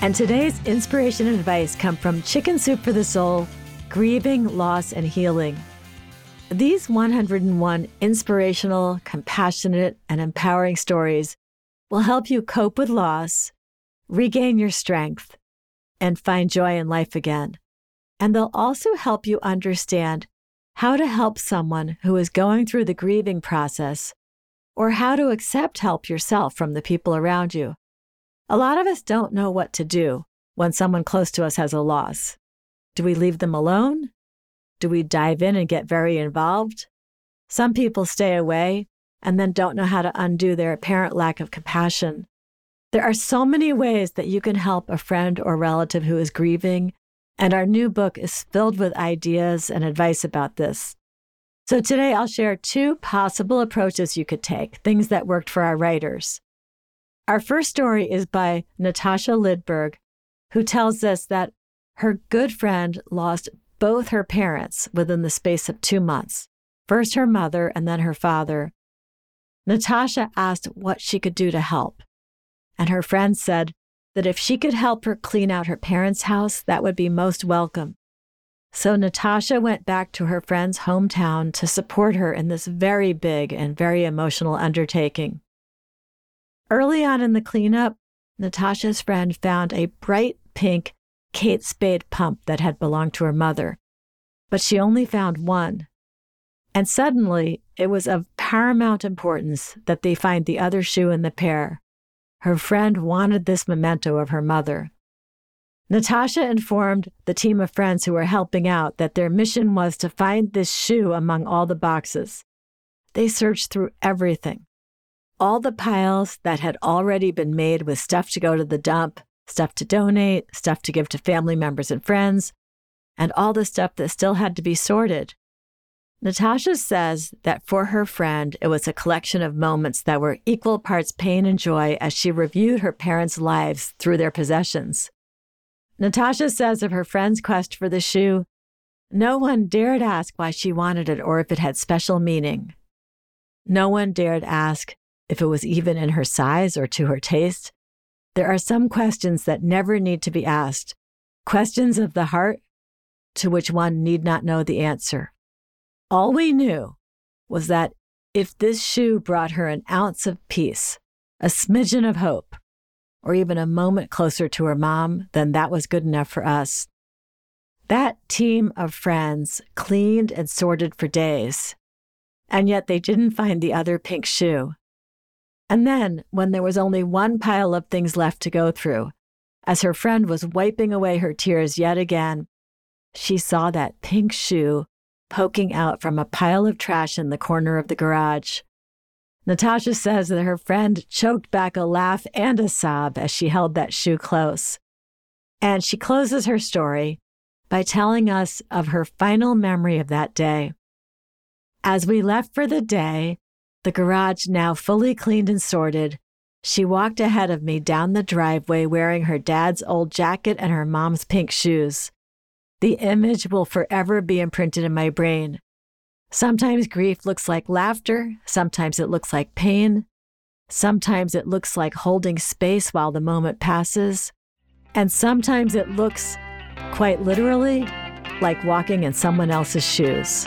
And today's inspiration and advice come from Chicken Soup for the Soul Grieving, Loss, and Healing. These 101 inspirational, compassionate, and empowering stories will help you cope with loss, regain your strength, and find joy in life again. And they'll also help you understand how to help someone who is going through the grieving process or how to accept help yourself from the people around you. A lot of us don't know what to do when someone close to us has a loss. Do we leave them alone? Do we dive in and get very involved? Some people stay away and then don't know how to undo their apparent lack of compassion. There are so many ways that you can help a friend or relative who is grieving, and our new book is filled with ideas and advice about this. So today I'll share two possible approaches you could take, things that worked for our writers. Our first story is by Natasha Lidberg, who tells us that her good friend lost both her parents within the space of two months first her mother and then her father. Natasha asked what she could do to help. And her friend said that if she could help her clean out her parents' house, that would be most welcome. So Natasha went back to her friend's hometown to support her in this very big and very emotional undertaking. Early on in the cleanup, Natasha's friend found a bright pink Kate Spade pump that had belonged to her mother, but she only found one. And suddenly, it was of paramount importance that they find the other shoe in the pair. Her friend wanted this memento of her mother. Natasha informed the team of friends who were helping out that their mission was to find this shoe among all the boxes. They searched through everything all the piles that had already been made with stuff to go to the dump, stuff to donate, stuff to give to family members and friends, and all the stuff that still had to be sorted. Natasha says that for her friend, it was a collection of moments that were equal parts pain and joy as she reviewed her parents' lives through their possessions. Natasha says of her friend's quest for the shoe, no one dared ask why she wanted it or if it had special meaning. No one dared ask if it was even in her size or to her taste. There are some questions that never need to be asked, questions of the heart to which one need not know the answer. All we knew was that if this shoe brought her an ounce of peace, a smidgen of hope, or even a moment closer to her mom, then that was good enough for us. That team of friends cleaned and sorted for days, and yet they didn't find the other pink shoe. And then, when there was only one pile of things left to go through, as her friend was wiping away her tears yet again, she saw that pink shoe poking out from a pile of trash in the corner of the garage. Natasha says that her friend choked back a laugh and a sob as she held that shoe close. And she closes her story by telling us of her final memory of that day. As we left for the day, the garage now fully cleaned and sorted, she walked ahead of me down the driveway wearing her dad's old jacket and her mom's pink shoes. The image will forever be imprinted in my brain. Sometimes grief looks like laughter, sometimes it looks like pain, sometimes it looks like holding space while the moment passes, and sometimes it looks, quite literally, like walking in someone else's shoes.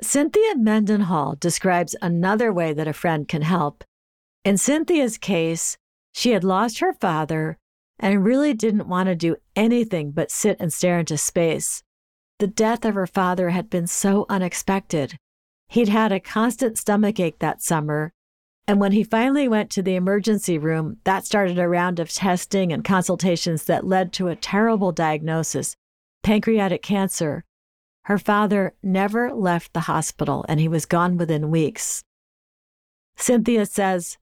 Cynthia Mendenhall describes another way that a friend can help. In Cynthia's case, she had lost her father and really didn't want to do anything but sit and stare into space. The death of her father had been so unexpected. He'd had a constant stomach ache that summer, and when he finally went to the emergency room, that started a round of testing and consultations that led to a terrible diagnosis pancreatic cancer. Her father never left the hospital, and he was gone within weeks. Cynthia says,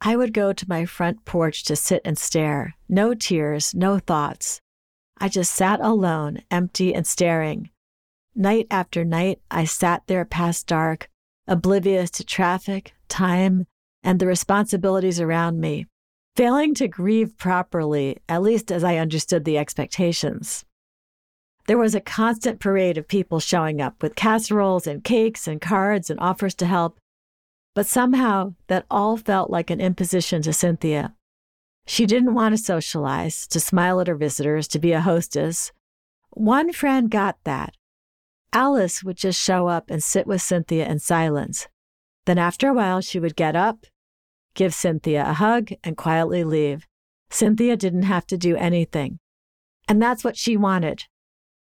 I would go to my front porch to sit and stare. No tears, no thoughts. I just sat alone, empty and staring. Night after night, I sat there past dark, oblivious to traffic, time, and the responsibilities around me, failing to grieve properly, at least as I understood the expectations. There was a constant parade of people showing up with casseroles and cakes and cards and offers to help, but somehow that all felt like an imposition to Cynthia. She didn't want to socialize, to smile at her visitors, to be a hostess. One friend got that. Alice would just show up and sit with Cynthia in silence. Then, after a while, she would get up, give Cynthia a hug, and quietly leave. Cynthia didn't have to do anything. And that's what she wanted.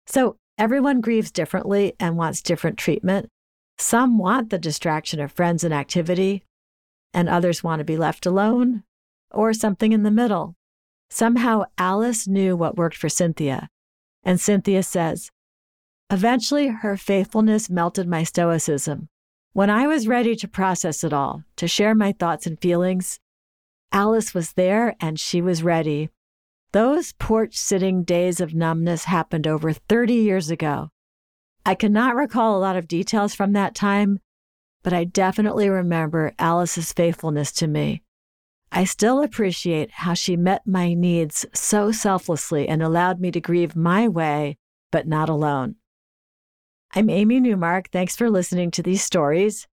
So, everyone grieves differently and wants different treatment. Some want the distraction of friends and activity, and others want to be left alone, or something in the middle. Somehow, Alice knew what worked for Cynthia. And Cynthia says, Eventually, her faithfulness melted my stoicism. When I was ready to process it all, to share my thoughts and feelings, Alice was there and she was ready. Those porch sitting days of numbness happened over 30 years ago. I cannot recall a lot of details from that time, but I definitely remember Alice's faithfulness to me. I still appreciate how she met my needs so selflessly and allowed me to grieve my way, but not alone. I'm Amy Newmark. Thanks for listening to these stories.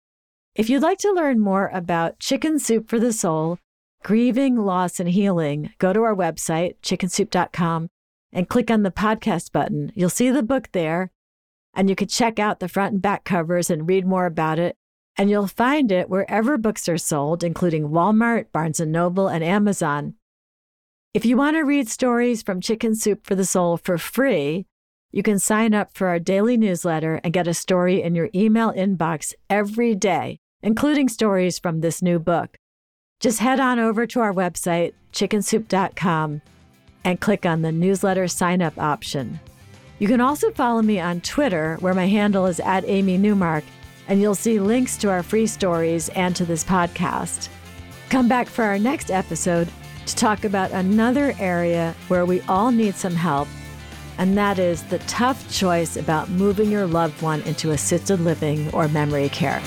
If you'd like to learn more about Chicken Soup for the Soul, grieving, loss, and healing, go to our website, chickensoup.com, and click on the podcast button. You'll see the book there, and you could check out the front and back covers and read more about it. And you'll find it wherever books are sold, including Walmart, Barnes & Noble, and Amazon. If you want to read stories from Chicken Soup for the Soul for free, you can sign up for our daily newsletter and get a story in your email inbox every day, including stories from this new book. Just head on over to our website, chickensoup.com, and click on the newsletter sign up option. You can also follow me on Twitter, where my handle is at Amy Newmark, and you'll see links to our free stories and to this podcast. Come back for our next episode to talk about another area where we all need some help, and that is the tough choice about moving your loved one into assisted living or memory care.